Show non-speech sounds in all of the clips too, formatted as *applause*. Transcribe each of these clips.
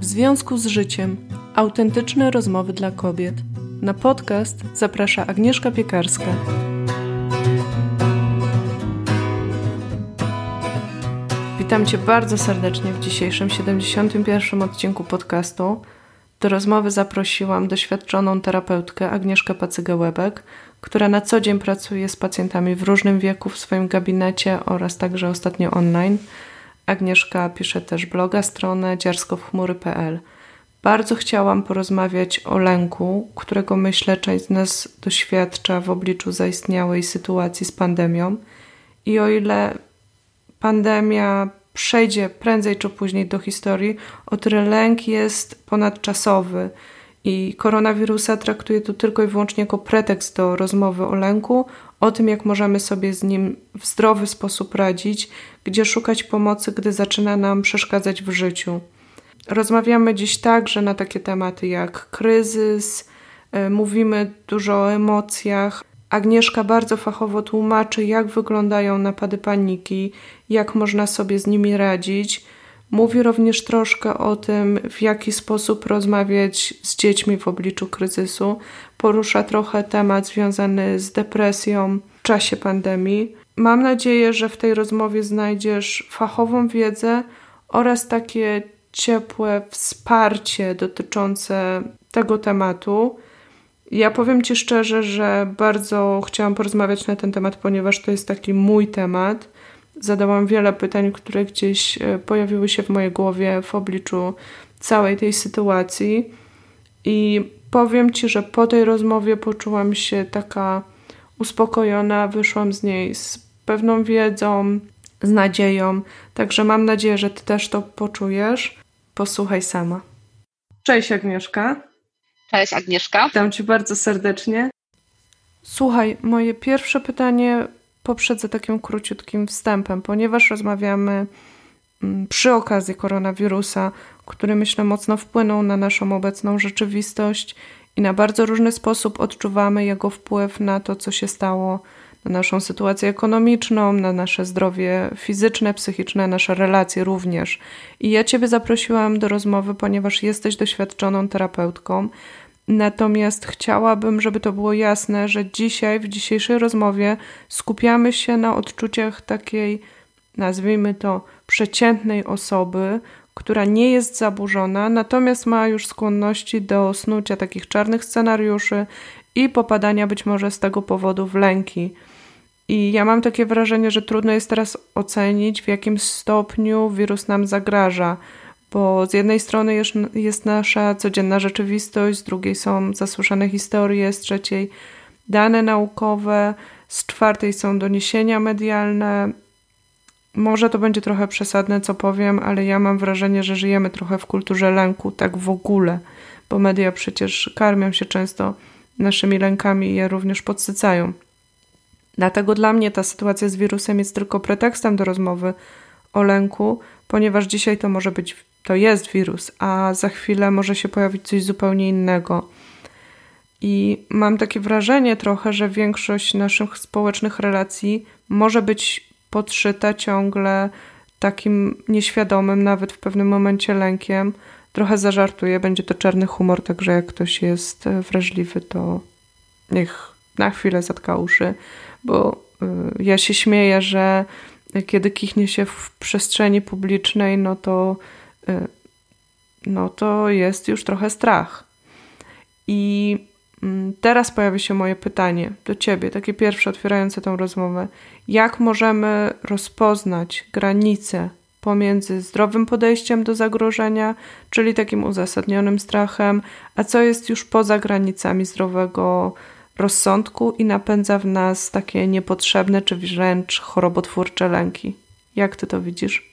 W związku z życiem autentyczne rozmowy dla kobiet. Na podcast zaprasza Agnieszka Piekarska. Witam Cię bardzo serdecznie w dzisiejszym 71. odcinku podcastu. Do rozmowy zaprosiłam doświadczoną terapeutkę Agnieszkę Pacygę-Łebek, która na co dzień pracuje z pacjentami w różnym wieku w swoim gabinecie oraz także ostatnio online. Agnieszka pisze też bloga, stronę dziarskowchmury.pl. Bardzo chciałam porozmawiać o lęku, którego myślę część z nas doświadcza w obliczu zaistniałej sytuacji z pandemią. I o ile pandemia przejdzie prędzej czy później do historii, o tyle lęk jest ponadczasowy i koronawirusa traktuje tu tylko i wyłącznie jako pretekst do rozmowy o lęku, o tym, jak możemy sobie z nim w zdrowy sposób radzić, gdzie szukać pomocy, gdy zaczyna nam przeszkadzać w życiu. Rozmawiamy dziś także na takie tematy jak kryzys, e, mówimy dużo o emocjach. Agnieszka bardzo fachowo tłumaczy, jak wyglądają napady paniki, jak można sobie z nimi radzić. Mówi również troszkę o tym, w jaki sposób rozmawiać z dziećmi w obliczu kryzysu. Porusza trochę temat związany z depresją w czasie pandemii. Mam nadzieję, że w tej rozmowie znajdziesz fachową wiedzę oraz takie ciepłe wsparcie dotyczące tego tematu. Ja powiem Ci szczerze, że bardzo chciałam porozmawiać na ten temat, ponieważ to jest taki mój temat zadałam wiele pytań, które gdzieś e, pojawiły się w mojej głowie w obliczu całej tej sytuacji. I powiem Ci, że po tej rozmowie poczułam się taka uspokojona, wyszłam z niej z pewną wiedzą, z nadzieją. Także mam nadzieję, że Ty też to poczujesz. Posłuchaj sama. Cześć Agnieszka. Cześć Agnieszka. Witam Cię bardzo serdecznie. Słuchaj, moje pierwsze pytanie poprzedzę takim króciutkim wstępem, ponieważ rozmawiamy mm, przy okazji koronawirusa, który myślę mocno wpłynął na naszą obecną rzeczywistość i na bardzo różny sposób odczuwamy jego wpływ na to, co się stało, na naszą sytuację ekonomiczną, na nasze zdrowie fizyczne, psychiczne, nasze relacje również. I ja Ciebie zaprosiłam do rozmowy, ponieważ jesteś doświadczoną terapeutką. Natomiast chciałabym, żeby to było jasne, że dzisiaj, w dzisiejszej rozmowie, skupiamy się na odczuciach takiej, nazwijmy to, przeciętnej osoby, która nie jest zaburzona, natomiast ma już skłonności do snucia takich czarnych scenariuszy i popadania być może z tego powodu w lęki. I ja mam takie wrażenie, że trudno jest teraz ocenić, w jakim stopniu wirus nam zagraża bo z jednej strony jest, jest nasza codzienna rzeczywistość, z drugiej są zasłyszane historie, z trzeciej dane naukowe, z czwartej są doniesienia medialne. Może to będzie trochę przesadne, co powiem, ale ja mam wrażenie, że żyjemy trochę w kulturze lęku, tak w ogóle, bo media przecież karmią się często naszymi lękami i je również podsycają. Dlatego dla mnie ta sytuacja z wirusem jest tylko pretekstem do rozmowy o lęku, ponieważ dzisiaj to może być to jest wirus, a za chwilę może się pojawić coś zupełnie innego. I mam takie wrażenie trochę, że większość naszych społecznych relacji może być podszyta ciągle takim nieświadomym, nawet w pewnym momencie lękiem. Trochę zażartuję, będzie to czarny humor, także jak ktoś jest wrażliwy, to niech na chwilę zatka uszy, bo y, ja się śmieję, że kiedy kichnie się w przestrzeni publicznej, no to Y, no to jest już trochę strach. I teraz pojawia się moje pytanie do Ciebie, takie pierwsze otwierające tą rozmowę. Jak możemy rozpoznać granice pomiędzy zdrowym podejściem do zagrożenia, czyli takim uzasadnionym strachem, a co jest już poza granicami zdrowego rozsądku i napędza w nas takie niepotrzebne czy wręcz chorobotwórcze lęki? Jak Ty to widzisz?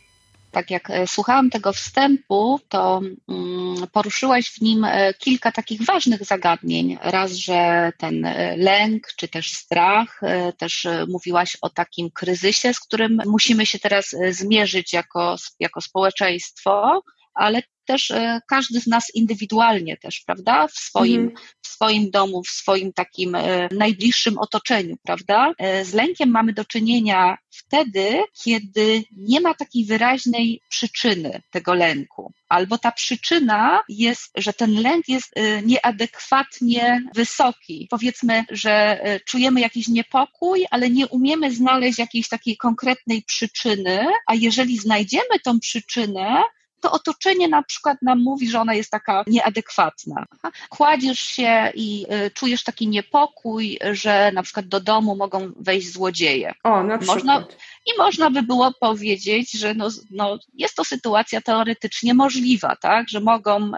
Tak jak e, słuchałam tego wstępu, to mm, poruszyłaś w nim e, kilka takich ważnych zagadnień. Raz, że ten e, lęk, czy też strach, też mówiłaś o takim kryzysie, z którym musimy się teraz zmierzyć jako, jako społeczeństwo, ale też e, każdy z nas indywidualnie też, prawda? W swoim, mhm. w swoim domu, w swoim takim e, najbliższym otoczeniu, prawda? E, z lękiem mamy do czynienia wtedy, kiedy nie ma takiej wyraźnej przyczyny tego lęku. Albo ta przyczyna jest, że ten lęk jest nieadekwatnie wysoki. Powiedzmy, że czujemy jakiś niepokój, ale nie umiemy znaleźć jakiejś takiej konkretnej przyczyny, a jeżeli znajdziemy tą przyczynę, to otoczenie na przykład nam mówi, że ona jest taka nieadekwatna. Kładziesz się i y, czujesz taki niepokój, że na przykład do domu mogą wejść złodzieje. O, na przykład. Można, I można by było powiedzieć, że no, no, jest to sytuacja teoretycznie możliwa, tak, że mogą,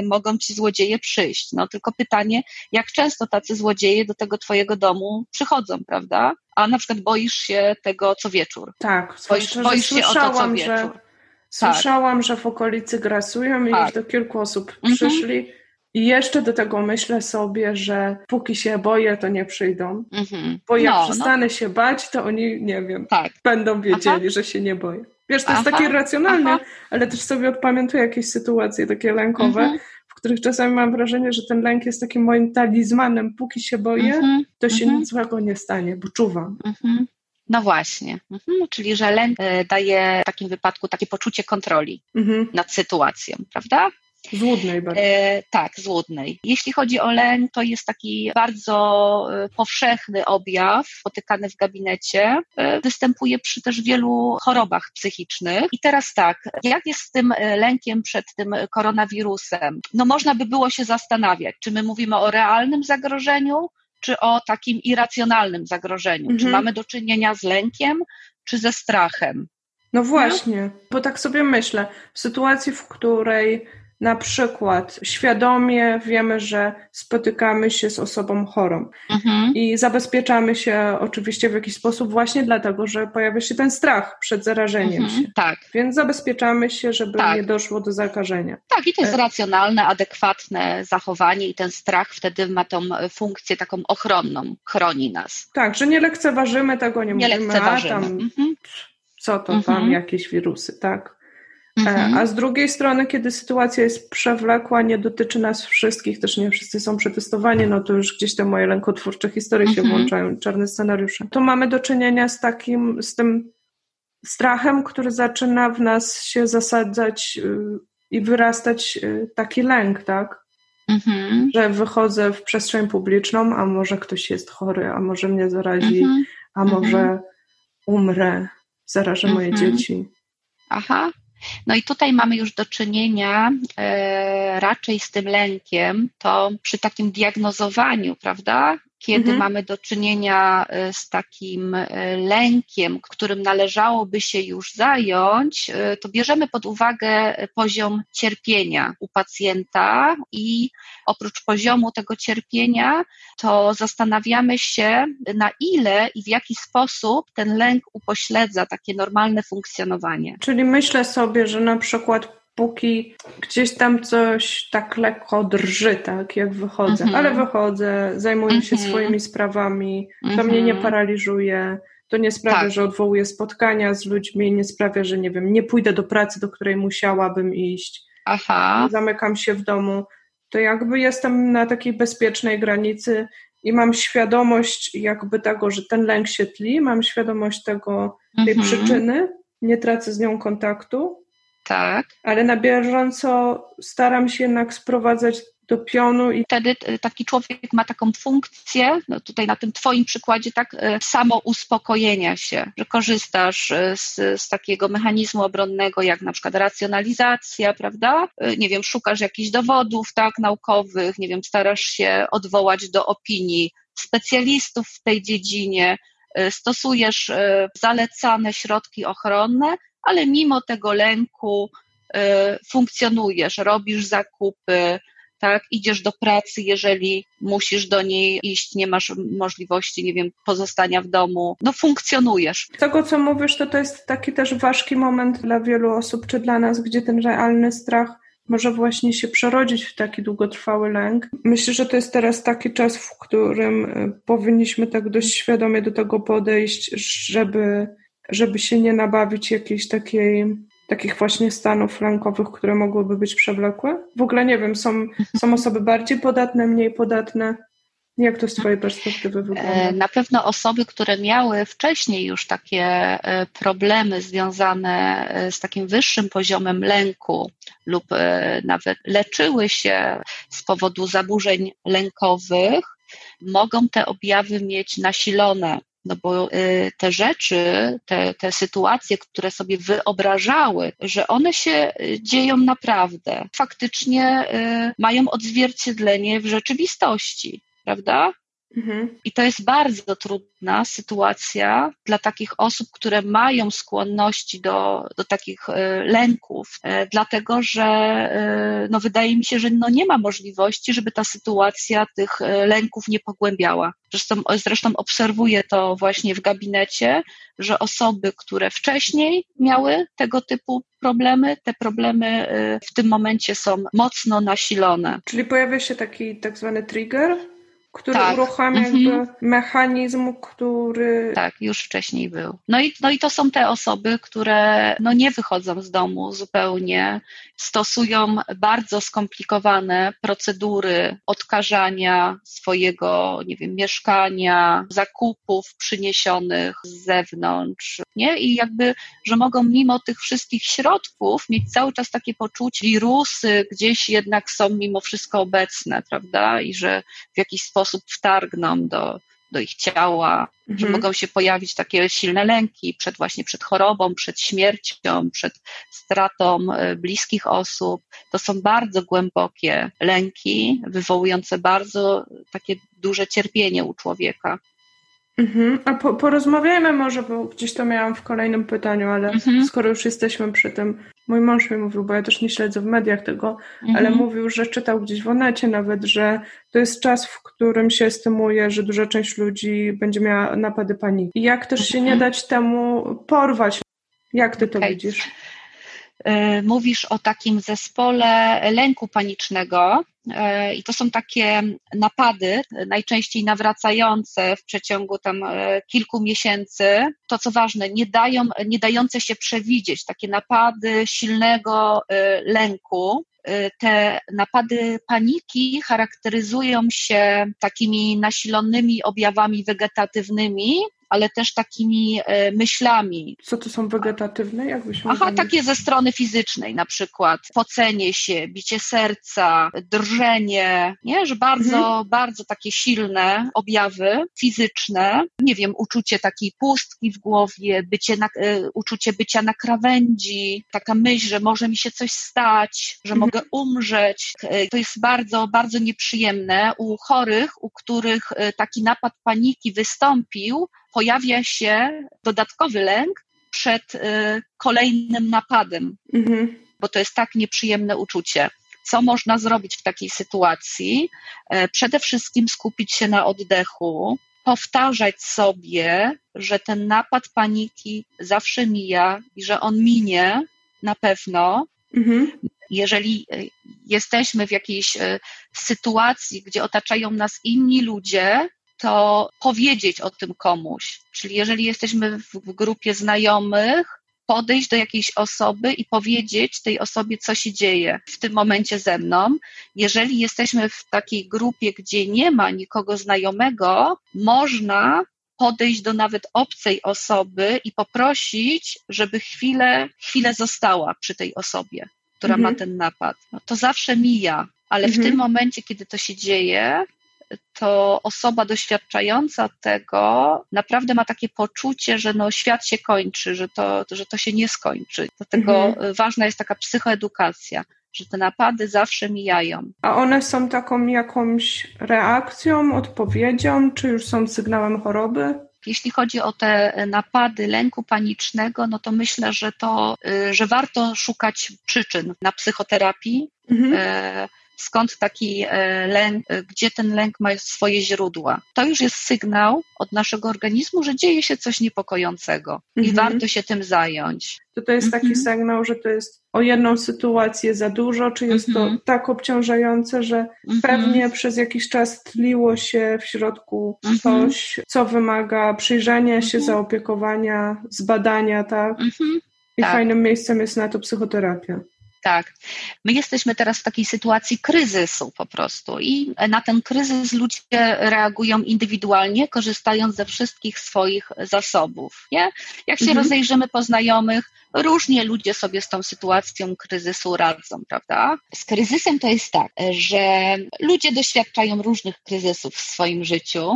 y, mogą ci złodzieje przyjść. No tylko pytanie, jak często tacy złodzieje do tego twojego domu przychodzą, prawda? A na przykład boisz się tego co wieczór. Tak, boisz, boisz się o to co wieczór. Że Słyszałam, tak. że w okolicy grasują i tak. już do kilku osób mhm. przyszli. I jeszcze do tego myślę sobie, że póki się boję, to nie przyjdą. Mhm. Bo jak no, no. przestanę no. się bać, to oni, nie wiem, tak. będą wiedzieli, Aha. że się nie boję. Wiesz, to Aha. jest takie racjonalne, ale też sobie odpamiętuję jakieś sytuacje takie lękowe, mhm. w których czasami mam wrażenie, że ten lęk jest takim moim talizmanem. Póki się boję, mhm. to się mhm. nic złego nie stanie, bo czuwam. No właśnie, mhm. czyli że lęk e, daje w takim wypadku takie poczucie kontroli mhm. nad sytuacją, prawda? Złudnej bardzo. E, tak, złudnej. Jeśli chodzi o lęk, to jest taki bardzo e, powszechny objaw spotykany w gabinecie. E, występuje przy też wielu chorobach psychicznych. I teraz tak, jak jest z tym lękiem przed tym koronawirusem? No można by było się zastanawiać, czy my mówimy o realnym zagrożeniu, czy o takim irracjonalnym zagrożeniu? Mhm. Czy mamy do czynienia z lękiem, czy ze strachem? No właśnie, no? bo tak sobie myślę, w sytuacji, w której na przykład świadomie wiemy, że spotykamy się z osobą chorą mhm. i zabezpieczamy się oczywiście w jakiś sposób właśnie dlatego, że pojawia się ten strach przed zarażeniem mhm. się. Tak. Więc zabezpieczamy się, żeby tak. nie doszło do zakażenia. Tak, i to jest e- racjonalne, adekwatne zachowanie i ten strach wtedy ma tą funkcję taką ochronną, chroni nas. Tak, że nie lekceważymy tego, nie, nie mówimy, lekceważymy. a tam mhm. co to tam, mhm. jakieś wirusy, tak? E, mhm. A z drugiej strony, kiedy sytuacja jest przewlekła, nie dotyczy nas wszystkich, też nie wszyscy są przetestowani, no to już gdzieś te moje lękotwórcze historie mhm. się włączają, czarne scenariusze. To mamy do czynienia z takim, z tym strachem, który zaczyna w nas się zasadzać y, i wyrastać y, taki lęk, tak? Mhm. Że wychodzę w przestrzeń publiczną, a może ktoś jest chory, a może mnie zarazi, mhm. a może mhm. umrę, zarażę moje mhm. dzieci. Aha, no i tutaj mamy już do czynienia e, raczej z tym lękiem, to przy takim diagnozowaniu, prawda? Kiedy mhm. mamy do czynienia e, z takim e, lękiem, którym należałoby się już zająć, e, to bierzemy pod uwagę poziom cierpienia u pacjenta i oprócz poziomu tego cierpienia, to zastanawiamy się, na ile i w jaki sposób ten lęk upośledza takie normalne funkcjonowanie. Czyli myślę sobie, że na przykład póki gdzieś tam coś tak lekko drży, tak jak wychodzę, mm -hmm. ale wychodzę, zajmuję mm -hmm. się mhm. swoimi sprawami, to mm -hmm. mnie nie paraliżuje, to nie sprawia, tak. że odwołuję spotkania z ludźmi, nie sprawia, że nie wiem, nie pójdę do pracy, do której musiałabym iść. Aha. Zamykam się w domu to jakby jestem na takiej bezpiecznej granicy i mam świadomość jakby tego, że ten lęk się tli, mam świadomość tego, tej mhm. przyczyny, nie tracę z nią kontaktu. Tak. Ale na bieżąco staram się jednak sprowadzać do pionu. I wtedy e, taki człowiek ma taką funkcję, no tutaj na tym Twoim przykładzie, tak, e, samo uspokojenia się, że korzystasz e, z, z takiego mechanizmu obronnego, jak na przykład racjonalizacja, prawda? Nie wiem, szukasz jakichś dowodów, tak, naukowych, nie wiem, starasz się odwołać do opinii specjalistów w tej dziedzinie, stosujesz zalecane środki ochronne, ale mimo tego lęku funkcjonujesz, robisz zakupy, tak, idziesz do pracy, jeżeli musisz do niej iść, nie masz możliwości, nie wiem, pozostania w domu, no funkcjonujesz. Z tego, co mówisz, to to jest taki też ważki moment dla wielu osób, czy dla nas, gdzie ten realny strach może właśnie się przerodzić w taki długotrwały lęk. Myślę, że to jest teraz taki czas, w którym e, powinniśmy tak dość świadomie do tego podejść, żeby, żeby się nie nabawić jakiejś takiej takich właśnie stanów lękowych, które mogłyby być przewlekłe? W ogóle nie wiem, są, są osoby bardziej podatne, mniej podatne? Jak to z Twojej perspektywy wygląda? E, na pewno osoby, które miały wcześniej już takie e, problemy związane e, z takim wyższym poziomem lęku lub nawet leczyły się z powodu zaburzeń lękowych, mogą te objawy mieć nasilone no bo te rzeczy, te, te sytuacje, które sobie wyobrażały, że one się dzieją naprawdę, faktycznie mają odzwierciedlenie w rzeczywistości prawda? Mhm. I to jest bardzo trudna sytuacja dla takich osób, które mają skłonności do, do takich e, lęków, e, dlatego że e, no, wydaje mi się, że no, nie ma możliwości, żeby ta sytuacja tych lęków nie pogłębiała. Zresztą, zresztą obserwuję to właśnie w gabinecie, że osoby, które wcześniej miały tego typu problemy, te problemy w tym momencie są mocno nasilone. Czyli pojawia się taki tak zwany trigger, który tak. uruchamia mhm. mechanizm, który... Tak, już wcześniej był. No i, no i to są te osoby, które no nie wychodzą z domu zupełnie, stosują bardzo skomplikowane procedury odkażania swojego, nie wiem, mieszkania, zakupów przyniesionych z zewnątrz, nie? I jakby, że mogą mimo tych wszystkich środków mieć cały czas takie poczucie, wirusy gdzieś jednak są mimo wszystko obecne, prawda? I że w jakiś sposób wtargną do, do ich ciała, mhm. że mogą się pojawić takie silne lęki przed właśnie przed chorobą, przed śmiercią, przed stratą e, bliskich osób. To są bardzo głębokie lęki, wywołujące bardzo takie duże cierpienie u człowieka. Mhm. A po, porozmawiajmy może, bo gdzieś to miałam w kolejnym pytaniu, ale mhm. skoro już jesteśmy przy tym, mój mąż mi mówił, bo ja też nie śledzę w mediach tego, mhm. ale mówił, że czytał gdzieś w onecie nawet, że to jest czas, w którym się estymuje, że duża część ludzi będzie miała napady paniki. I jak też się nie mhm. dać temu porwać? Jak ty to okay. widzisz? E, mówisz o takim zespole lęku panicznego, e, i to są takie napady, najczęściej nawracające w przeciągu tam e, kilku miesięcy. To co ważne, nie, dają, nie dające się przewidzieć, takie napady silnego lęku. Te napady paniki charakteryzują się takimi nasilonymi objawami wegetatywnymi, ale też takimi e, myślami. Co to są wegetatywne? Jakbyś Aha, takie ze strony fizycznej, na przykład pocenie się, bicie serca, drżenie, nie? że bardzo, mhm. bardzo takie silne objawy fizyczne, nie wiem, uczucie takiej pustki w głowie, bycie na, e, uczucie bycia na krawędzi, taka myśl, że może mi się coś stać, że mhm. mogę umrzeć. E, to jest bardzo, bardzo nieprzyjemne u chorych, u których taki napad paniki wystąpił, pojawia się dodatkowy lęk przed y, kolejnym napadem, mhm. bo to jest tak nieprzyjemne uczucie. Co można zrobić w takiej sytuacji? E, przede wszystkim skupić się na oddechu, powtarzać sobie, że ten napad paniki zawsze mija i że on minie na pewno. Mhm. Jeżeli e, jesteśmy w jakiejś e, sytuacji, gdzie otaczają nas inni ludzie, to powiedzieć o tym komuś. Czyli jeżeli jesteśmy w grupie znajomych, podejść do jakiejś osoby i powiedzieć tej osobie, co się dzieje w tym momencie ze mną. Jeżeli jesteśmy w takiej grupie, gdzie nie ma nikogo znajomego, można podejść do nawet obcej osoby i poprosić, żeby chwilę, chwilę została przy tej osobie, która mhm. ma ten napad. No, to zawsze mija, ale mhm. w tym momencie, kiedy to się dzieje, to osoba doświadczająca tego naprawdę ma takie poczucie, że no świat się kończy, że to, że to się nie skończy. Dlatego mhm. ważna jest taka psychoedukacja, że te napady zawsze mijają. A one są taką jakąś reakcją, odpowiedzią, czy już są sygnałem choroby? Jeśli chodzi o te napady lęku panicznego, no to myślę, że to, y, że warto szukać przyczyn na psychoterapii. Mhm. E, skąd taki e, lęk, e, gdzie ten lęk ma swoje źródła. To już jest sygnał od naszego organizmu, że dzieje się coś niepokojącego mhm. i warto się tym zająć. To to jest taki mhm. sygnał, że to jest o jedną sytuację za dużo, czy jest mhm. to tak obciążające, że mhm. pewnie przez jakiś czas tliło się w środku mhm. coś, co wymaga przyjrzenia się, mhm. zaopiekowania, zbadania, tak? I tak. fajnym miejscem jest na to psychoterapia. Tak. My jesteśmy teraz w takiej sytuacji kryzysu po prostu i na ten kryzys ludzie reagują indywidualnie, korzystając ze wszystkich swoich zasobów. Nie? Jak się mhm. rozejrzymy po znajomych, różnie ludzie sobie z tą sytuacją kryzysu radzą, prawda? Z kryzysem to jest tak, że ludzie doświadczają różnych kryzysów w swoim życiu.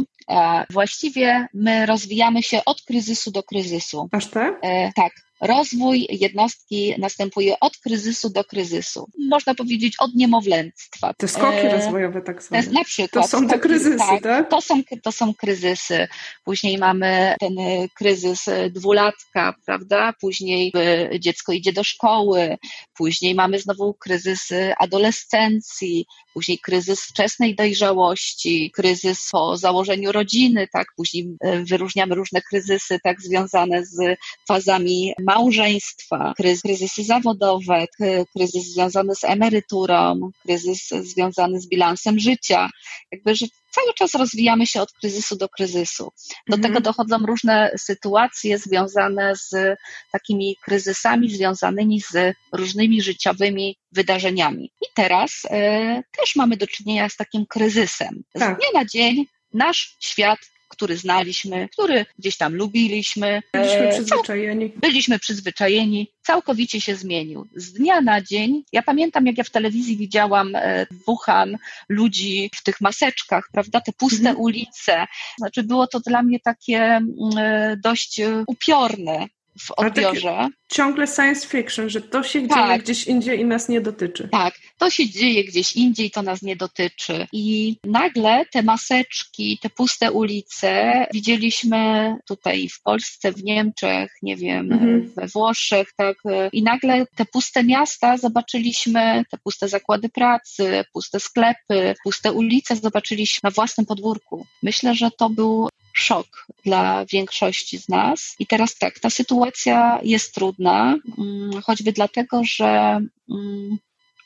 Właściwie my rozwijamy się od kryzysu do kryzysu. Aż tak? E, tak. Rozwój jednostki następuje od kryzysu do kryzysu. Można powiedzieć od niemowlęctwa. Te skoki e, rozwojowe tak samo. Na przykład. To są te kryzysy, tak? tak? To, są, to są kryzysy. Później mamy ten e, kryzys e, dwulatka, prawda? Później dziecko idzie do szkoły. Później mamy znowu kryzys adolescencji, później kryzys wczesnej dojrzałości, kryzys po założeniu rodziny, tak? Później wyróżniamy różne kryzysy, tak, związane z fazami małżeństwa, kryzysy zawodowe, kryzys związany z emeryturą, kryzys związany z bilansem życia. Jakby, że cały czas rozwijamy się od kryzysu do kryzysu. Do mhm. tego dochodzą różne sytuacje związane z takimi kryzysami, związanymi z różnymi życiowymi wydarzeniami. I teraz e, też mamy do czynienia z takim kryzysem. Z tak. dnia na dzień nasz świat który znaliśmy, który gdzieś tam lubiliśmy. Byliśmy e, przyzwyczajeni. Byliśmy przyzwyczajeni, całkowicie się zmienił. Z dnia na dzień, ja pamiętam, jak ja w telewizji widziałam e, Wuhan, ludzi w tych maseczkach, prawda, te puste mhm. ulice. Znaczy, było to dla mnie takie mm, e, dość upiorne w odbiorze. Ciągle science fiction, że to się dzieje tak. gdzieś indziej i nas nie dotyczy. Tak, to się dzieje gdzieś indziej, to nas nie dotyczy. I nagle te maseczki, te puste ulice widzieliśmy tutaj w Polsce, w Niemczech, nie wiem, mhm. we Włoszech, tak. I nagle te puste miasta zobaczyliśmy, te puste zakłady pracy, puste sklepy, puste ulice zobaczyliśmy na własnym podwórku. Myślę, że to był szok dla większości z nas. I teraz tak, ta sytuacja jest trudna, mm, choćby dlatego, że mm,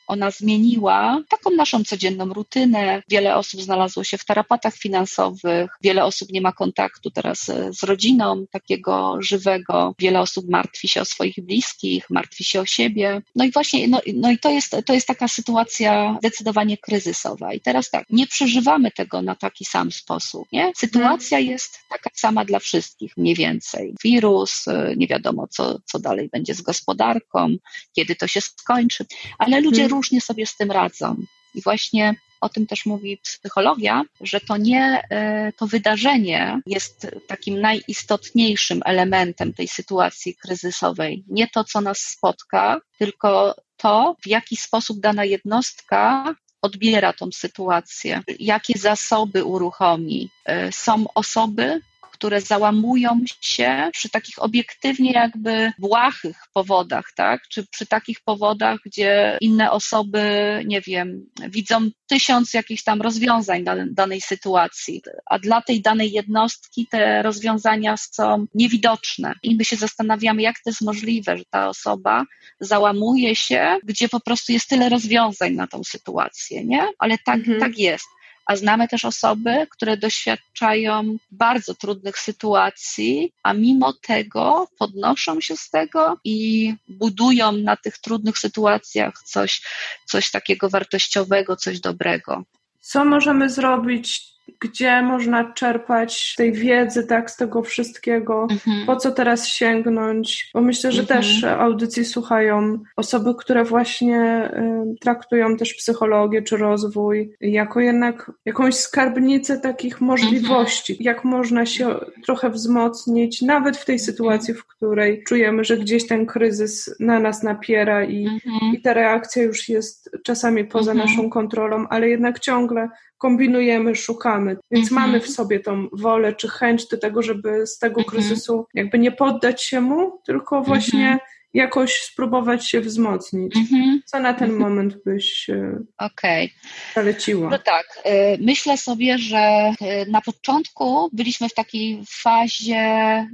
ona zmieniła taką naszą codzienną rutynę. Wiele osób znalazło się w tarapatach finansowych, wiele osób nie ma kontaktu teraz e, z rodziną takiego żywego, wiele osób martwi się o swoich bliskich, martwi się o siebie. No i właśnie, no, no i to jest, to jest taka sytuacja zdecydowanie kryzysowa. I teraz tak, nie przeżywamy tego na taki sam sposób. Nie? Sytuacja hmm. jest taka sama dla wszystkich, mniej więcej. Wirus, e, nie wiadomo, co, co dalej będzie z gospodarką, kiedy to się skończy, ale ludzie hmm różnie sobie z tym radzą. I właśnie o tym też mówi psychologia, że to nie e, to wydarzenie jest takim najistotniejszym elementem tej sytuacji kryzysowej. Nie to, co nas spotka, tylko to, w jaki sposób dana jednostka odbiera tą sytuację, jakie zasoby uruchomi. E, są osoby, które załamują się przy takich obiektywnie jakby błahych powodach, tak? Czy przy takich powodach, gdzie inne osoby, nie wiem, widzą tysiąc jakichś tam rozwiązań danej sytuacji, a dla tej danej jednostki te rozwiązania są niewidoczne. I my się zastanawiamy, jak to jest możliwe, że ta osoba załamuje się, gdzie po prostu jest tyle rozwiązań na tą sytuację, nie? Ale tak, mhm. tak jest a znamy też osoby, które doświadczają bardzo trudnych sytuacji, a mimo tego podnoszą się z tego i budują na tych trudnych sytuacjach coś, coś takiego wartościowego, coś dobrego. Co możemy zrobić gdzie można czerpać tej wiedzy, tak, z tego wszystkiego, mhm. po co teraz sięgnąć, bo myślę, że mhm. też audycji słuchają osoby, które właśnie y, traktują też psychologię czy rozwój jako jednak jakąś skarbnicę takich możliwości, mhm. jak można się trochę wzmocnić, nawet w tej mhm. sytuacji, w której czujemy, że gdzieś ten kryzys na nas napiera i, mhm. i ta reakcja już jest czasami poza mhm. naszą kontrolą, ale jednak ciągle kombinujemy, szukamy. Więc mhm. mamy w sobie tą wolę czy chęć do tego, żeby z tego mhm. kryzysu jakby nie poddać się mu, tylko właśnie mhm. jakoś spróbować się wzmocnić. Mhm. Co na ten mhm. moment byś e, okay. zaleciła? No tak, e, myślę sobie, że e, na początku byliśmy w takiej fazie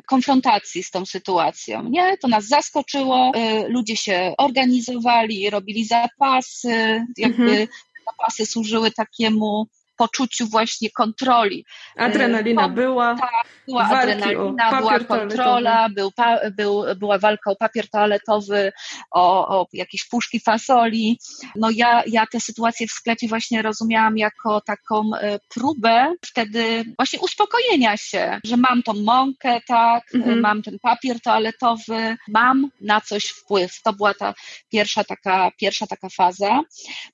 konfrontacji z tą sytuacją. Nie? To nas zaskoczyło, ludzie się organizowali, robili zapasy, jakby zapasy służyły takiemu poczuciu właśnie kontroli. Adrenalina była. Tak, była adrenalina, była kontrola, był, był, była walka o papier toaletowy, o, o jakieś puszki fasoli. No ja, ja tę sytuację w sklepie właśnie rozumiałam jako taką próbę wtedy właśnie uspokojenia się, że mam tą mąkę, tak, mhm. mam ten papier toaletowy, mam na coś wpływ. To była ta pierwsza taka, pierwsza taka faza.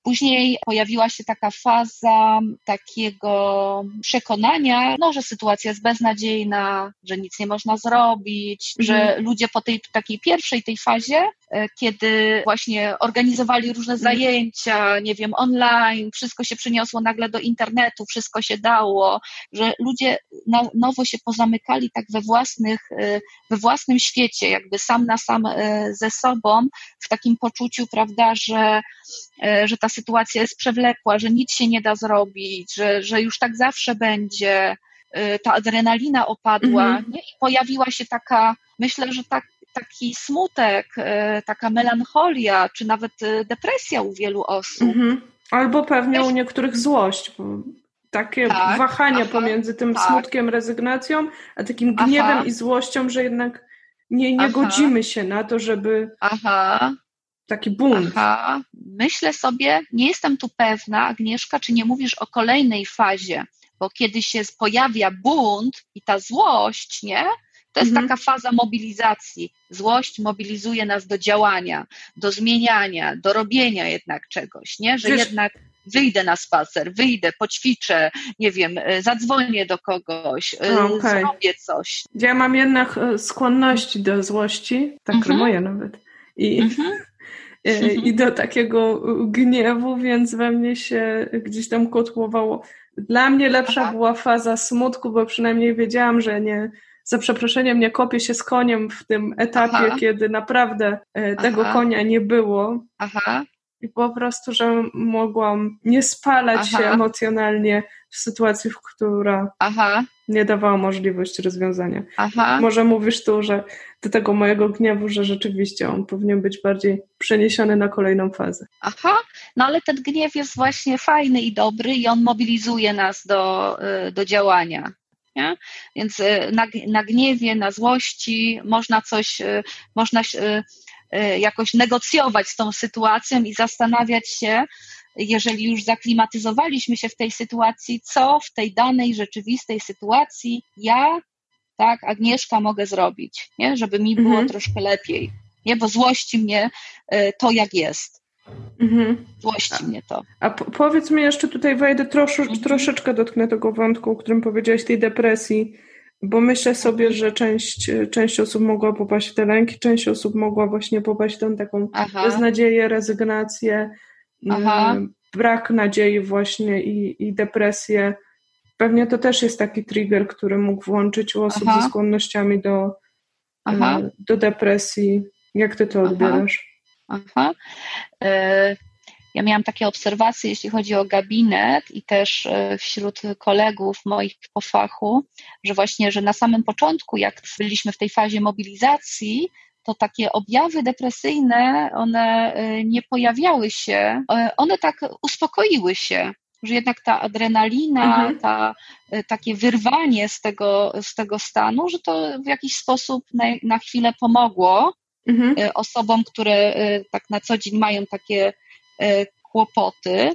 Później pojawiła się taka faza takiego przekonania, no, że sytuacja jest beznadziejna, że nic nie można zrobić, mhm. że ludzie po tej takiej pierwszej tej fazie, kiedy właśnie organizowali różne zajęcia, nie wiem, online, wszystko się przeniosło nagle do internetu, wszystko się dało, że ludzie na nowo się pozamykali tak we własnych, e, we własnym świecie, jakby sam na sam e, ze sobą, w takim poczuciu, prawda, że, że ta sytuacja jest przewlekła, że nic się nie da zrobić, że, że już tak zawsze będzie, ta adrenalina opadła mhm. nie? i pojawiła się taka, myślę, że tak, taki smutek, taka melancholia, czy nawet depresja u wielu osób. Mhm. Albo pewnie u niektórych złość, takie tak, wahania aha, pomiędzy tym tak. smutkiem, rezygnacją, a takim gniewem aha. i złością, że jednak nie, nie godzimy się na to, żeby. Aha. Taki bunt. Aha. Myślę sobie, nie jestem tu pewna, Agnieszka, czy nie mówisz o kolejnej fazie, bo kiedy się pojawia bunt i ta złość, nie? To jest mhm. taka faza mobilizacji. Złość mobilizuje nas do działania, do zmieniania, do robienia jednak czegoś, nie? Że Wiesz, jednak wyjdę na spacer, wyjdę, poćwiczę, nie wiem, e, zadzwonię do kogoś, e, okay. zrobię coś. Ja mam jednak e, skłonności do złości, tak mhm. moje nawet. I, *laughs* mhm. i do takiego gniewu, więc we mnie się gdzieś tam kotłowało. Dla mnie lepsza Aha. była faza smutku, bo przynajmniej wiedziałam, że nie, za przeproszeniem nie kopię się z koniem w tym etapie, Aha. kiedy naprawdę tego Aha. konia nie było. Aha i po prostu, że mogłam nie spalać Aha. się emocjonalnie w sytuacji, w która Aha. nie dawała możliwości rozwiązania. Aha. Może mówisz tu, że do tego mojego gniewu, że rzeczywiście on powinien być bardziej przeniesiony na kolejną fazę. Aha, no ale ten gniew jest właśnie fajny i dobry i on mobilizuje nas do, y, do działania. Nie? Więc y, na, na gniewie, na złości można coś, y, można Y, jakoś negocjować z tą sytuacją i zastanawiać się, jeżeli już zaklimatyzowaliśmy się w tej sytuacji, co w tej danej rzeczywistej sytuacji ja, tak, Agnieszka, mogę zrobić, nie? żeby mi było mhm. troszkę lepiej. Nie? Bo złości mnie to, jak jest. Mhm. Złości a, mnie to. A powiedz mi jeszcze tutaj, wejdę trosz, mhm. troszeczkę dotknę tego wątku, o którym powiedziałaś, tej depresji. Bo myślę sobie, że część, część osób mogła popaść w te lęki, część osób mogła właśnie popaść w tą taką Aha. beznadzieję, rezygnację, Aha. Mm, brak nadziei właśnie i, i depresję. Pewnie to też jest taki trigger, który mógł włączyć u osób Aha. ze skłonnościami do, mm, do depresji. Jak ty to odbierasz? Aha. E, ja miałam takie obserwacje, jeśli chodzi o gabinet i też e, wśród kolegów moich po fachu, że właśnie, że na samym początku, jak byliśmy w tej fazie mobilizacji, to takie objawy depresyjne, one e, nie pojawiały się, one tak uspokoiły się, że jednak ta adrenalina, mhm. ta, takie wyrwanie z tego, z tego stanu, że to w jakiś sposób na, na chwilę pomogło mhm. osobom, które tak na co dzień mają takie E, kłopoty.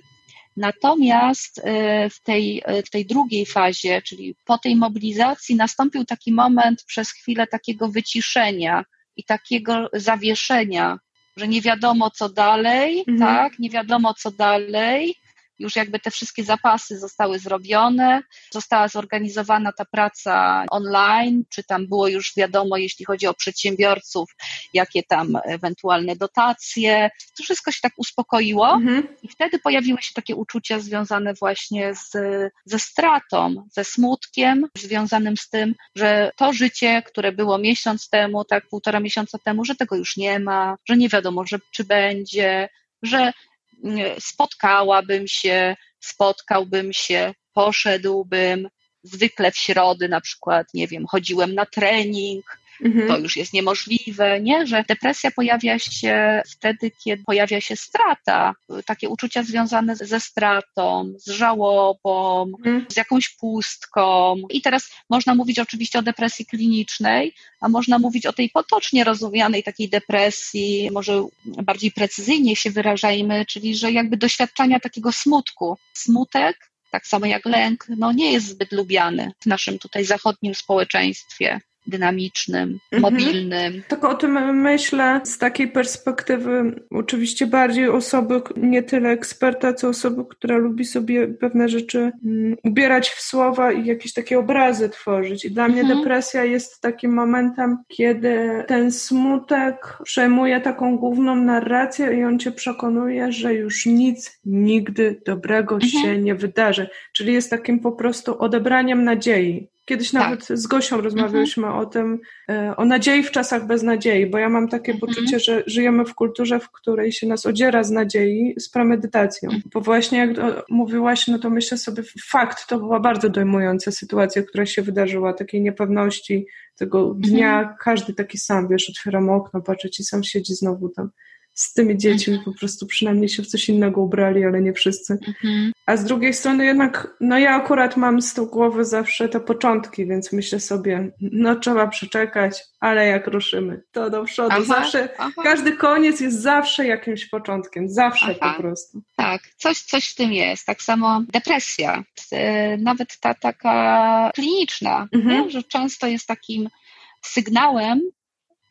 Natomiast w tej, w tej drugiej fazie, czyli po tej mobilizacji, nastąpił taki moment przez chwilę takiego wyciszenia i takiego zawieszenia, że nie wiadomo co dalej, mhm. tak, nie wiadomo co dalej, już jakby te wszystkie zapasy zostały zrobione, została zorganizowana ta praca online, czy tam było już wiadomo, jeśli chodzi o przedsiębiorców, jakie tam ewentualne dotacje. To wszystko się tak uspokoiło mhm. i wtedy pojawiły się takie uczucia związane właśnie z, ze stratą, ze smutkiem, związanym z tym, że to życie, które było miesiąc temu, tak półtora miesiąca temu, że tego już nie ma, że nie wiadomo, że, czy będzie, że spotkałabym się, spotkałbym się, poszedłbym, zwykle w środy na przykład, nie wiem, chodziłem na trening, mhm. to już jest niemożliwe, nie? Że depresja pojawia się wtedy, kiedy pojawia się strata, takie uczucia związane ze stratą, z żałobą, mhm. z jakąś pustką. I teraz można mówić oczywiście o depresji klinicznej, a można mówić o tej potocznie rozumianej takiej depresji, może bardziej precyzyjnie się wyrażajmy, czyli że jakby doświadczania takiego smutku. Smutek tak samo jak lęk, no nie jest zbyt lubiany w naszym tutaj zachodnim społeczeństwie dynamicznym, mhm. mobilnym. Tak o tym myślę z takiej perspektywy oczywiście bardziej osoby, nie tyle eksperta, co osoby, która lubi sobie pewne rzeczy um, ubierać w słowa i jakieś takie obrazy tworzyć. I dla mhm. mnie depresja jest takim momentem, kiedy ten smutek przejmuje taką główną narrację i on cię przekonuje, że już nic nigdy dobrego mhm. się nie wydarzy. Czyli jest takim po prostu odebraniem nadziei. Kiedyś tak. nawet z Gosią rozmawialiśmy mhm. o tym, e, o nadziei w czasach bez nadziei, bo ja mam takie mhm. poczucie, że żyjemy w kulturze, w której się nas odziera z nadziei z premedytacją. Mhm. Bo właśnie jak mówiłaś, no to myślę sobie, fakt, to była bardzo dojmująca sytuacja, która się wydarzyła, takiej niepewności, tego dnia, mhm. każdy taki sam, wiesz, otwieram okno, patrzę ci sam siedzi znowu tam z tymi dziećmi po prostu przynajmniej się w coś innego ubrali, ale nie wszyscy. Mhm. A z drugiej strony jednak, no ja akurat mam z tyłu głowy zawsze te początki, więc myślę sobie, no trzeba przeczekać, ale jak ruszymy, to do przodu. Aha, zawsze, aha. każdy koniec jest zawsze jakimś początkiem, zawsze aha. po prostu. Tak, coś, coś w tym jest. Tak samo depresja, e, nawet ta taka kliniczna, mhm. że często jest takim sygnałem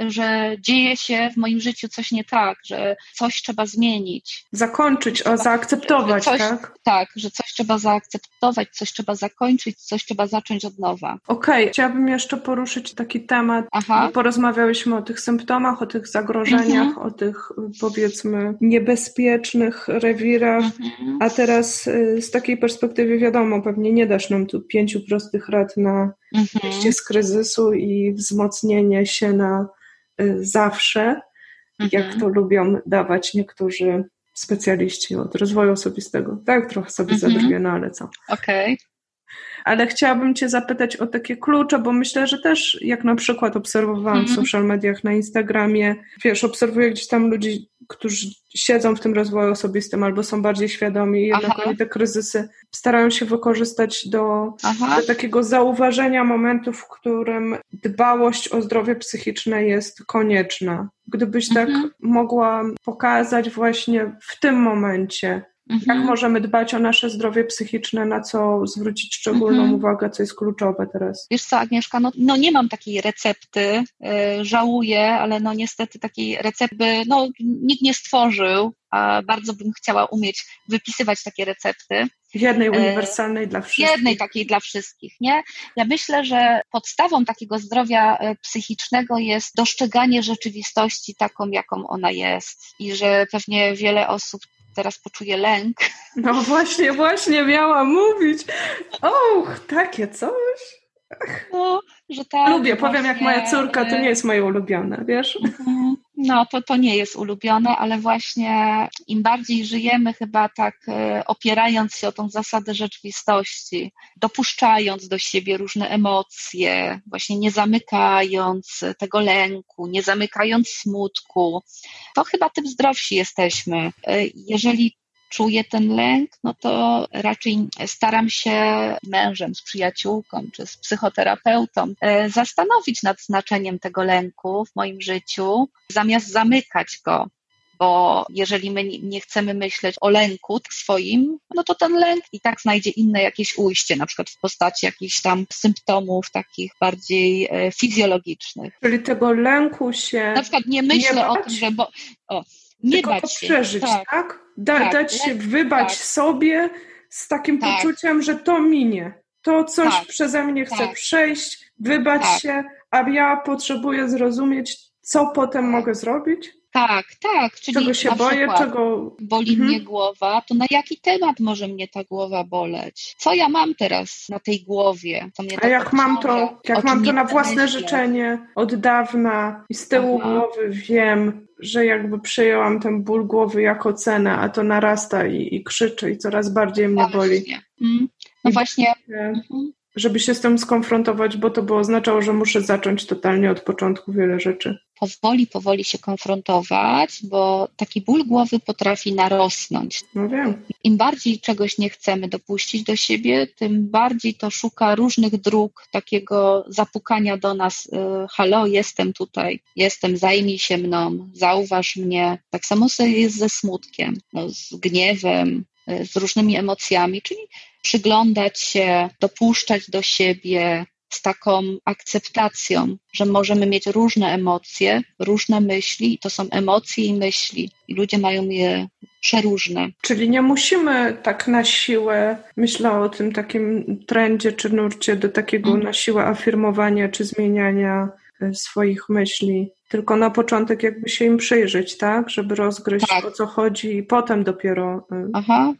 że dzieje się w moim życiu coś nie tak, że coś trzeba zmienić. Zakończyć, o, zaakceptować, coś, tak? Tak, że coś trzeba zaakceptować, coś trzeba zakończyć, coś trzeba zacząć od nowa. Okej, okay. chciałabym jeszcze poruszyć taki temat. Aha. Porozmawiałyśmy o tych symptomach, o tych zagrożeniach, mhm. o tych powiedzmy niebezpiecznych rewirach, mhm. a teraz y, z takiej perspektywy wiadomo, pewnie nie dasz nam tu pięciu prostych rad na mhm. wyjście z kryzysu i wzmocnienie się na zawsze, mhm. jak to lubią dawać niektórzy specjaliści od rozwoju osobistego. Tak, trochę sobie mhm. zadrwię, no ale co. Okej. Okay. Ale chciałabym Cię zapytać o takie klucze, bo myślę, że też jak na przykład obserwowałam w mhm. social mediach na Instagramie, wiesz, obserwuję gdzieś tam ludzi, którzy siedzą w tym rozwoju osobistym albo są bardziej świadomi i jednak Aha. oni te kryzysy starają się wykorzystać do, do, takiego zauważenia momentu, w którym dbałość o zdrowie psychiczne jest konieczna. Gdybyś tak mhm. tak mogła pokazać właśnie w tym momencie, Mhm. Jak możemy dbać o nasze zdrowie psychiczne, na co zwrócić szczególną mhm. uwagę, co jest kluczowe teraz? Wiesz co, Agnieszka, no, no nie mam takiej recepty, yy, żałuję, ale no niestety takiej recepty no, nikt nie stworzył, a bardzo bym chciała umieć wypisywać takie recepty. Jednej y, uniwersalnej dla wszystkich. Jednej takiej dla wszystkich, nie? Ja myślę, że podstawą takiego zdrowia y, psychicznego jest dostrzeganie rzeczywistości taką, jaką ona jest i że pewnie wiele osób teraz poczuję lęk. No właśnie, właśnie miałam mówić. Och, takie coś. No, że tak. Lubię, powiem jak moja córka, to nie jest moje ulubione, wiesz? Mhm. No, to, to nie jest ulubione, ale właśnie im bardziej żyjemy chyba tak e, opierając się o tą zasadę rzeczywistości, dopuszczając do siebie różne emocje, właśnie nie zamykając tego lęku, nie zamykając smutku, to chyba tym zdrowsi jesteśmy. E, jeżeli czuję ten lęk, no to raczej staram się mężem, z przyjaciółką czy z psychoterapeutą e, zastanowić nad znaczeniem tego lęku w moim życiu, zamiast zamykać go bo jeżeli my nie chcemy myśleć o lęku swoim, no to ten lęk i tak znajdzie inne jakieś ujście, na przykład w postaci jakichś tam symptomów takich bardziej e, fizjologicznych. Czyli tego lęku się. Na przykład nie myślę nie o tym, że. Bo, o, nie Tylko bać przeżyć, tak? tak? Da, tak, dać się wybać tak. sobie z takim tak. poczuciem, że to minie. To coś tak. przeze mnie chce tak. przejść, wybać się, a ja potrzebuję zrozumieć, co potem mogę zrobić. Tak, tak. Czyli czego się boję, czego. Boli mhm. mnie głowa, to na jaki temat może mnie ta głowa boleć? Co ja mam teraz na tej głowie? Co mnie A tak jak mam to, jak mam to na własne myślę? życzenie od dawna i z tyłu Aha. głowy wiem, że jakby przyjęłam ten ból głowy jako cenę, a to narasta i, i krzyczy i coraz bardziej mnie Właśnie. boli. Mm. No I właśnie. Mhm. żeby się z tym skonfrontować, bo to by oznaczało, że muszę zacząć totalnie od początku wiele rzeczy. Powoli, powoli się konfrontować, bo taki ból głowy potrafi narosnąć. No wiem. Im bardziej czegoś nie chcemy dopuścić do siebie, tym bardziej to szuka różnych dróg takiego zapukania do nas. Y, halo, jestem tutaj, jestem, zajmij się mną, zauważ mnie. Tak samo sobie jest ze smutkiem, no, z gniewem, y, z różnymi emocjami, czyli przyglądać się, dopuszczać do siebie z taką akceptacją, że możemy mieć różne emocje, różne myśli, i to są emocje i myśli, i ludzie mają je przeróżne. Czyli nie musimy tak na siłę, myślę o tym takim trendzie czy nurcie, do takiego mm. na siłę afirmowania czy zmieniania e, swoich myśli, tylko na początek jakby się im przyjrzeć, tak? Żeby rozgryźć tak. o co chodzi i potem dopiero e, Aha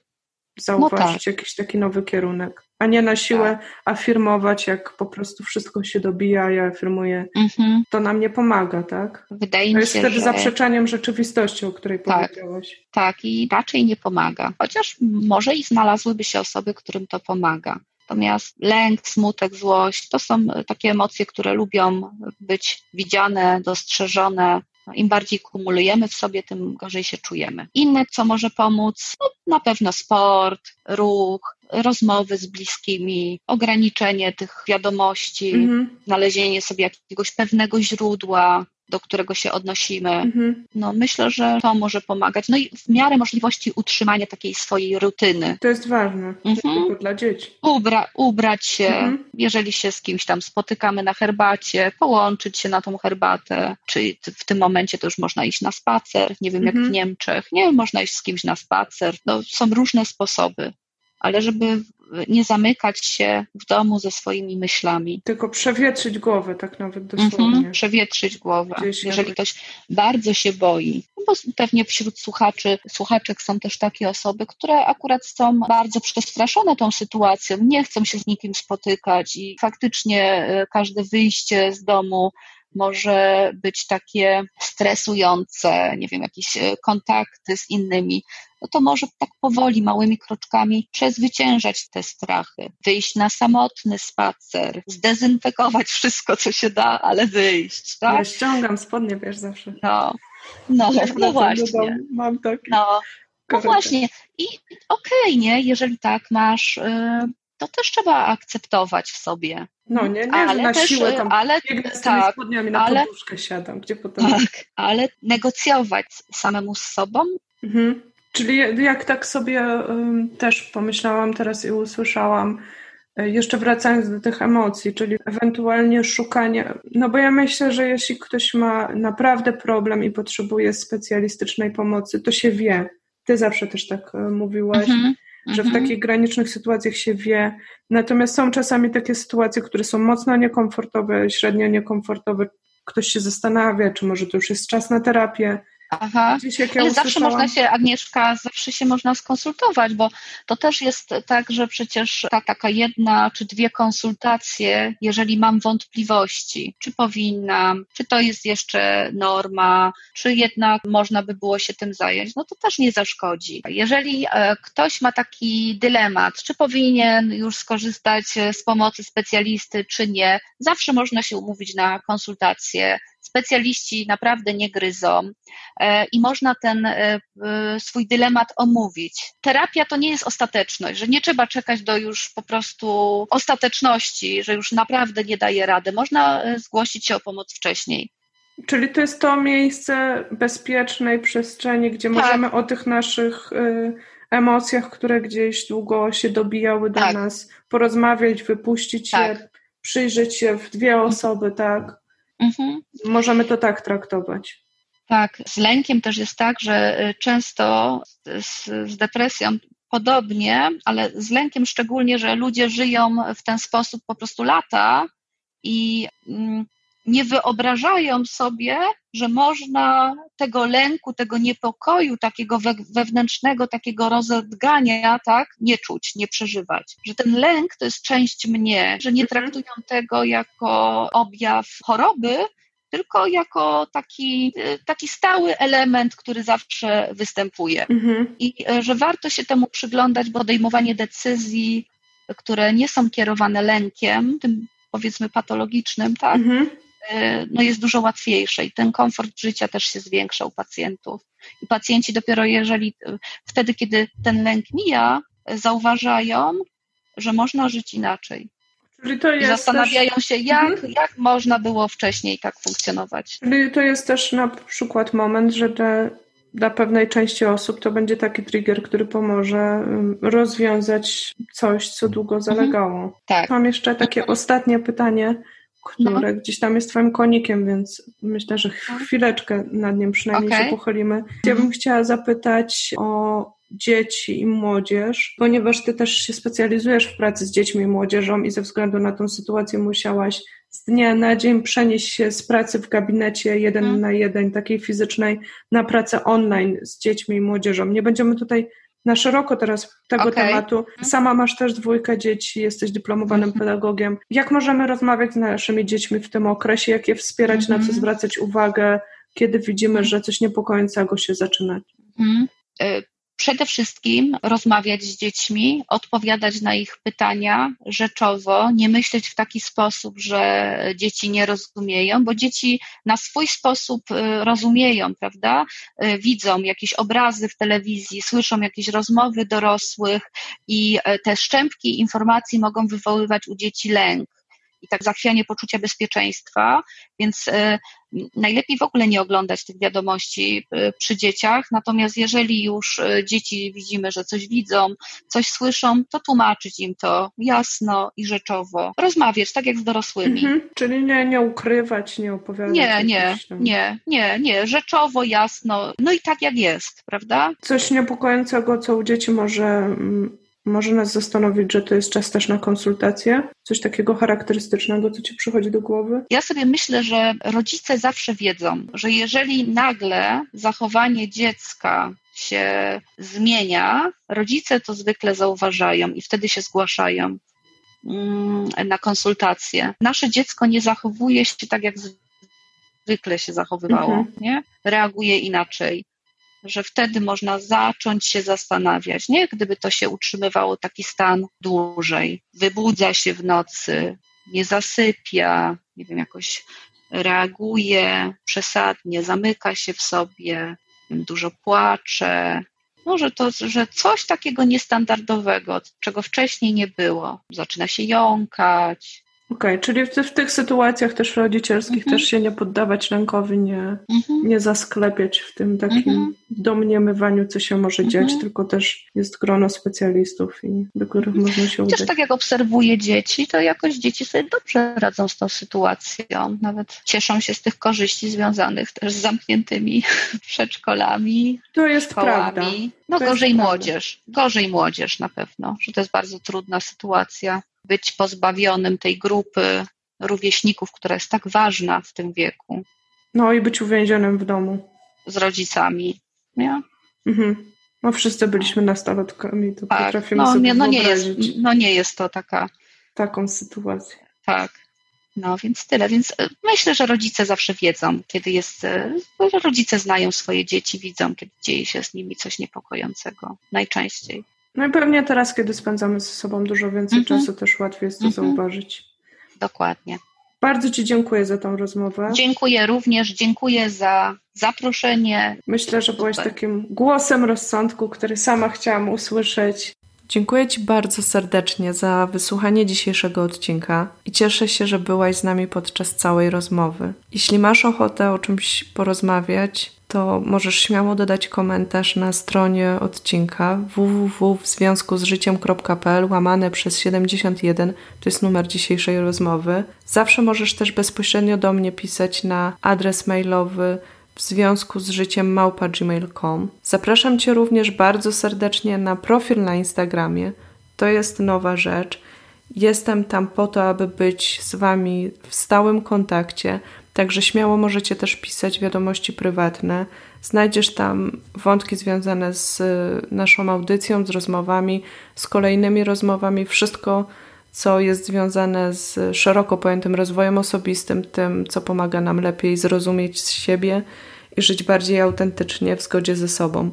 zauważyć no tak. jakiś taki nowy kierunek, a nie na siłę tak. afirmować, jak po prostu wszystko się dobija, ja afirmuję. Mhm. To nam nie pomaga, tak? Wydaje mi się, jest wtedy że... zaprzeczaniem rzeczywistości, o której tak, powiedziałaś. Tak, i raczej nie pomaga. Chociaż może i znalazłyby się osoby, którym to pomaga. Natomiast lęk, smutek, złość to są takie emocje, które lubią być widziane, dostrzeżone, Im bardziej kumulujemy w sobie, tym gorzej się czujemy. Inne, co może pomóc, no, na pewno sport, ruch, rozmowy z bliskimi, ograniczenie tych wiadomości, mhm. znalezienie sobie jakiegoś pewnego źródła, do którego się odnosimy. Mhm. No, myślę, że to może pomagać. No i w miarę możliwości utrzymania takiej swojej rutyny. To jest ważne, mhm. dla dzieci. Ubra, ubrać się, mhm. jeżeli się z kimś tam spotykamy na herbacie, połączyć się na tą herbatę, czy w tym momencie to już można iść na spacer, nie wiem jak w mhm. Niemczech, nie, można iść z kimś na spacer. No, są różne sposoby ale żeby nie zamykać się w domu ze swoimi myślami. Tylko przewietrzyć głowę, tak nawet dosłownie. Mhm, przewietrzyć głowę. Gdzieś Jeżeli nawet... ktoś bardzo się boi, no bo pewnie wśród słuchaczy, słuchaczek są też takie osoby, które akurat są bardzo przestraszone tą sytuacją, nie chcą się z nikim spotykać i faktycznie e, każde wyjście z domu może być takie stresujące, nie wiem, jakieś e, kontakty z innymi, no to może tak powoli, małymi kroczkami przezwyciężać te strachy, wyjść na samotny spacer, zdezynfekować wszystko, co się da, ale wyjść. Tak? Ja ściągam spodnie, wiesz, zawsze. No, no, no właśnie. Mam taki. No, no właśnie. I okej, okay, nie, jeżeli tak masz, y, to też trzeba akceptować w sobie. No, nie, nie ale na też, siłę tam ale, z tak, spodniami na ale, poduszkę siadam, gdzie potem... Tak, ale negocjować samemu z sobą. Mhm. Czyli jak tak sobie też pomyślałam teraz i usłyszałam, e, jeszcze wracając do tych emocji, czyli ewentualnie szukanie, no bo ja myślę, że jeśli ktoś ma naprawdę problem i potrzebuje specjalistycznej pomocy, to się wie. Ty zawsze też tak e, mówiłaś. Mhm że w mhm. takich granicznych sytuacjach się wie. Natomiast są czasami takie sytuacje, które są mocno niekomfortowe, średnio niekomfortowe. Ktoś się zastanawia, czy może to już jest czas na terapię, Aha, ja ale zawsze można się, Agnieszka, zawsze się można skonsultować, bo to też jest tak, że przecież ta taka jedna czy dwie konsultacje, jeżeli mam wątpliwości, czy powinnam, czy to jest jeszcze norma, czy jednak można by było się tym zająć, no to też nie zaszkodzi. Jeżeli e, ktoś ma taki dylemat, czy powinien już skorzystać z pomocy specjalisty, czy nie, zawsze można się umówić na konsultację specjaliści naprawdę nie gryzą e, i można ten e, swój dylemat omówić. Terapia to nie jest ostateczność, że nie trzeba czekać do już po prostu ostateczności, że już naprawdę nie daje rady. Można e, zgłosić się o pomoc wcześniej. Czyli to jest to miejsce bezpiecznej przestrzeni, gdzie tak. możemy o tych naszych emocjach, które gdzieś długo się dobijały do tak. nas, porozmawiać, wypuścić tak. je, przyjrzeć się w dwie osoby, tak? Mhm. Możemy to tak traktować. Tak, z lękiem też jest tak, że y, często z, z, depresją podobnie, ale z lękiem szczególnie, że ludzie żyją w ten sposób po prostu lata i mm, nie wyobrażają sobie, że można tego lęku, tego niepokoju, takiego wewnętrznego, takiego rozedgania, tak, nie czuć, nie przeżywać. Że ten lęk to jest część mnie, że nie mhm. traktują tego jako objaw choroby, tylko jako taki, taki stały element, który zawsze występuje. Mhm. I e, że warto się temu przyglądać, bo podejmowanie decyzji które nie są kierowane lękiem, tym powiedzmy patologicznym, tak, mhm. E, no jest dużo łatwiejsze i ten komfort życia też się zwiększa u pacjentów. I pacjenci dopiero jeżeli, wtedy kiedy ten lęk mija, zauważają, że można żyć inaczej. Czyli to jest I zastanawiają też... się, jak, mhm. jak można było wcześniej tak funkcjonować. Czyli to jest też na przykład moment, że te, dla pewnej części osób to będzie taki trigger, który pomoże rozwiązać coś, co długo mhm. zalegało. Mhm. Tak. Mam jeszcze takie ostatnie pytanie, które no. gdzieś tam jest twoim konikiem, więc myślę, że no. chwileczkę nad nim przynajmniej okay. się pochylimy. Ja bym chciała zapytać o dzieci i młodzież, ponieważ ty też się specjalizujesz w pracy z dziećmi i młodzieżą i ze względu na tą sytuację musiałaś z dnia na dzień przenieść się z pracy w gabinecie jeden hmm. na jeden, takiej fizycznej, na pracę online z dziećmi i młodzieżą. Nie będziemy tutaj na szeroko teraz tego okay. tematu. Mhm. Sama masz też dwójkę dzieci, jesteś dyplomowanym mm -hmm. pedagogiem. Jak możemy rozmawiać z naszymi dziećmi w tym okresie? Jak je wspierać, mm -hmm. na co mhm. zwracać uwagę, kiedy widzimy, że coś niepokojącego się zaczyna? Mm -hmm przede wszystkim rozmawiać z dziećmi, odpowiadać na ich pytania rzeczowo, nie myśleć w taki sposób, że dzieci nie rozumieją, bo dzieci na swój sposób y, rozumieją, prawda? Y, widzą jakieś obrazy w telewizji, słyszą jakieś rozmowy dorosłych i y, te szczępki informacji mogą wywoływać u dzieci lęk i tak zachwianie poczucia bezpieczeństwa, więc e, najlepiej w ogóle nie oglądać tych wiadomości e, przy dzieciach, natomiast jeżeli już e, dzieci widzimy, że coś widzą, coś słyszą, to tłumaczyć im to jasno i rzeczowo, rozmawiać tak jak z dorosłymi. Mhm, czyli nie, nie ukrywać, nie opowiadać. Nie, nie, nie, nie, nie, rzeczowo, jasno, no i tak jak jest, prawda? Coś niepokojącego, co u dzieci może mm, może nas zastanowić, że to jest czas też na konsultacje? Coś takiego charakterystycznego, co ci przychodzi do głowy? Ja sobie myślę, że rodzice zawsze wiedzą, że jeżeli nagle zachowanie dziecka się zmienia, rodzice to zwykle zauważają i wtedy się zgłaszają mm, na konsultacje. Nasze dziecko nie zachowuje się tak, jak zwykle się zachowywało, mhm. nie? reaguje inaczej że wtedy można zacząć się zastanawiać, nie? Gdyby to się utrzymywało taki stan dłużej, wybudza się w nocy, nie zasypia, nie wiem, jakoś reaguje przesadnie, zamyka się w sobie, dużo płacze. Może to, że coś takiego niestandardowego, czego wcześniej nie było. Zaczyna się jąkać, Okej, okay, czyli w, w, tych sytuacjach też rodzicielskich mhm. też się nie poddawać rękowi, nie, mhm. nie zasklepiać w tym takim mhm. domniemywaniu, co się może dziać, mhm. tylko też jest grono specjalistów, i, do których mhm. można się udać. Też tak jak obserwuję dzieci, to jakoś dzieci sobie dobrze radzą z tą sytuacją. Nawet cieszą się z tych korzyści związanych też z zamkniętymi *laughs* przedszkolami, To jest szkołami. prawda. No to gorzej młodzież, gorzej młodzież na pewno, że to jest bardzo trudna sytuacja być pozbawionym tej grupy rówieśników, która jest tak ważna w tym wieku. No i być uwięzionym w domu. Z rodzicami, nie? Mhm. No wszyscy byliśmy nastolatkami, to tak, potrafimy no, sobie nie, no nie jest, No nie jest to taka... Taką sytuację. Tak. No więc tyle. Więc e, myślę, że rodzice zawsze wiedzą, kiedy jest. E, rodzice znają swoje dzieci, widzą, kiedy dzieje się z nimi coś niepokojącego. Najczęściej. No i pewnie teraz, kiedy spędzamy ze sobą dużo więcej mm -hmm. czasu, też łatwiej jest to mm -hmm. zauważyć. Dokładnie. Bardzo Ci dziękuję za tą rozmowę. Dziękuję również, dziękuję za zaproszenie. Myślę, że byłaś takim głosem rozsądku, który sama chciałam usłyszeć. Dziękuję Ci bardzo serdecznie za wysłuchanie dzisiejszego odcinka i cieszę się, że byłaś z nami podczas całej rozmowy. Jeśli masz ochotę o czymś porozmawiać, to możesz śmiało dodać komentarz na stronie odcinka www.związkuzżyciem.pl łamane przez 71, to jest numer dzisiejszej rozmowy. Zawsze możesz też bezpośrednio do mnie pisać na adres mailowy w związku z życiem małpa.gmail.com. Zapraszam Cię również bardzo serdecznie na profil na Instagramie. To jest nowa rzecz. Jestem tam po to, aby być z Wami w stałym kontakcie, Także śmiało możecie też pisać wiadomości prywatne. Znajdziesz tam wątki związane z naszą audycją, z rozmowami, z kolejnymi rozmowami, wszystko, co jest związane z szeroko pojętym rozwojem osobistym, tym, co pomaga nam lepiej zrozumieć siebie i żyć bardziej autentycznie w zgodzie ze sobą.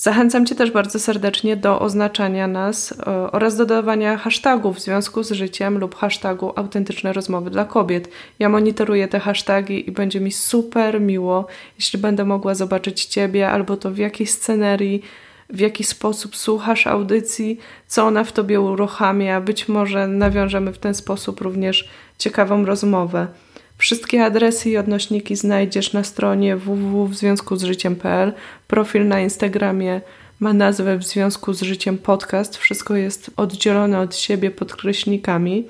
Zachęcam Cię też bardzo serdecznie do oznaczania nas e, oraz dodawania hashtagów w związku z życiem lub hashtagu autentyczne rozmowy dla kobiet. Ja monitoruję te hasztagi i będzie mi super miło, jeśli będę mogła zobaczyć Ciebie albo to w jakiej scenerii, w jaki sposób słuchasz audycji, co ona w Tobie uruchamia. Być może nawiążemy w ten sposób również ciekawą rozmowę. Wszystkie adresy i odnośniki znajdziesz na stronie www.wzwiązkuzżyciem.pl. Profil na Instagramie ma nazwę W związku z życiem podcast. Wszystko jest oddzielone od siebie podkreśnikami.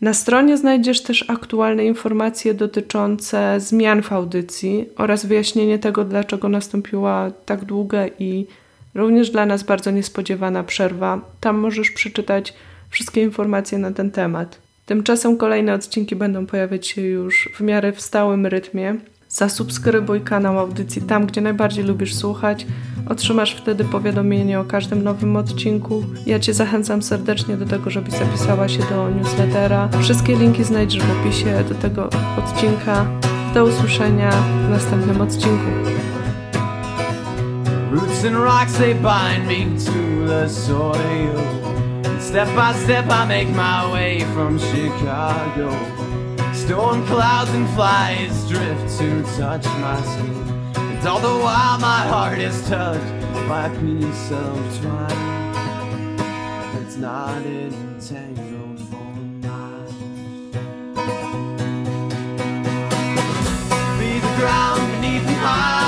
Na stronie znajdziesz też aktualne informacje dotyczące zmian w audycji oraz wyjaśnienie tego, dlaczego nastąpiła tak długa i również dla nas bardzo niespodziewana przerwa. Tam możesz przeczytać wszystkie informacje na ten temat. Tymczasem kolejne odcinki będą pojawiać się już w miarę w stałym rytmie. Zasubskrybuj kanał audycji tam, gdzie najbardziej lubisz słuchać. Otrzymasz wtedy powiadomienie o każdym nowym odcinku. Ja Cię zachęcam serdecznie do tego, żebyś zapisała się do newslettera. Wszystkie linki znajdziesz w opisie do tego odcinka. Do usłyszenia w następnym odcinku. Roots and rocks they bind me to the soil. And step by step I make my way from Chicago. Storm clouds and flies drift to touch my skin And all the while my heart is touched by a piece of twine That's not entangled for mine Be the ground beneath my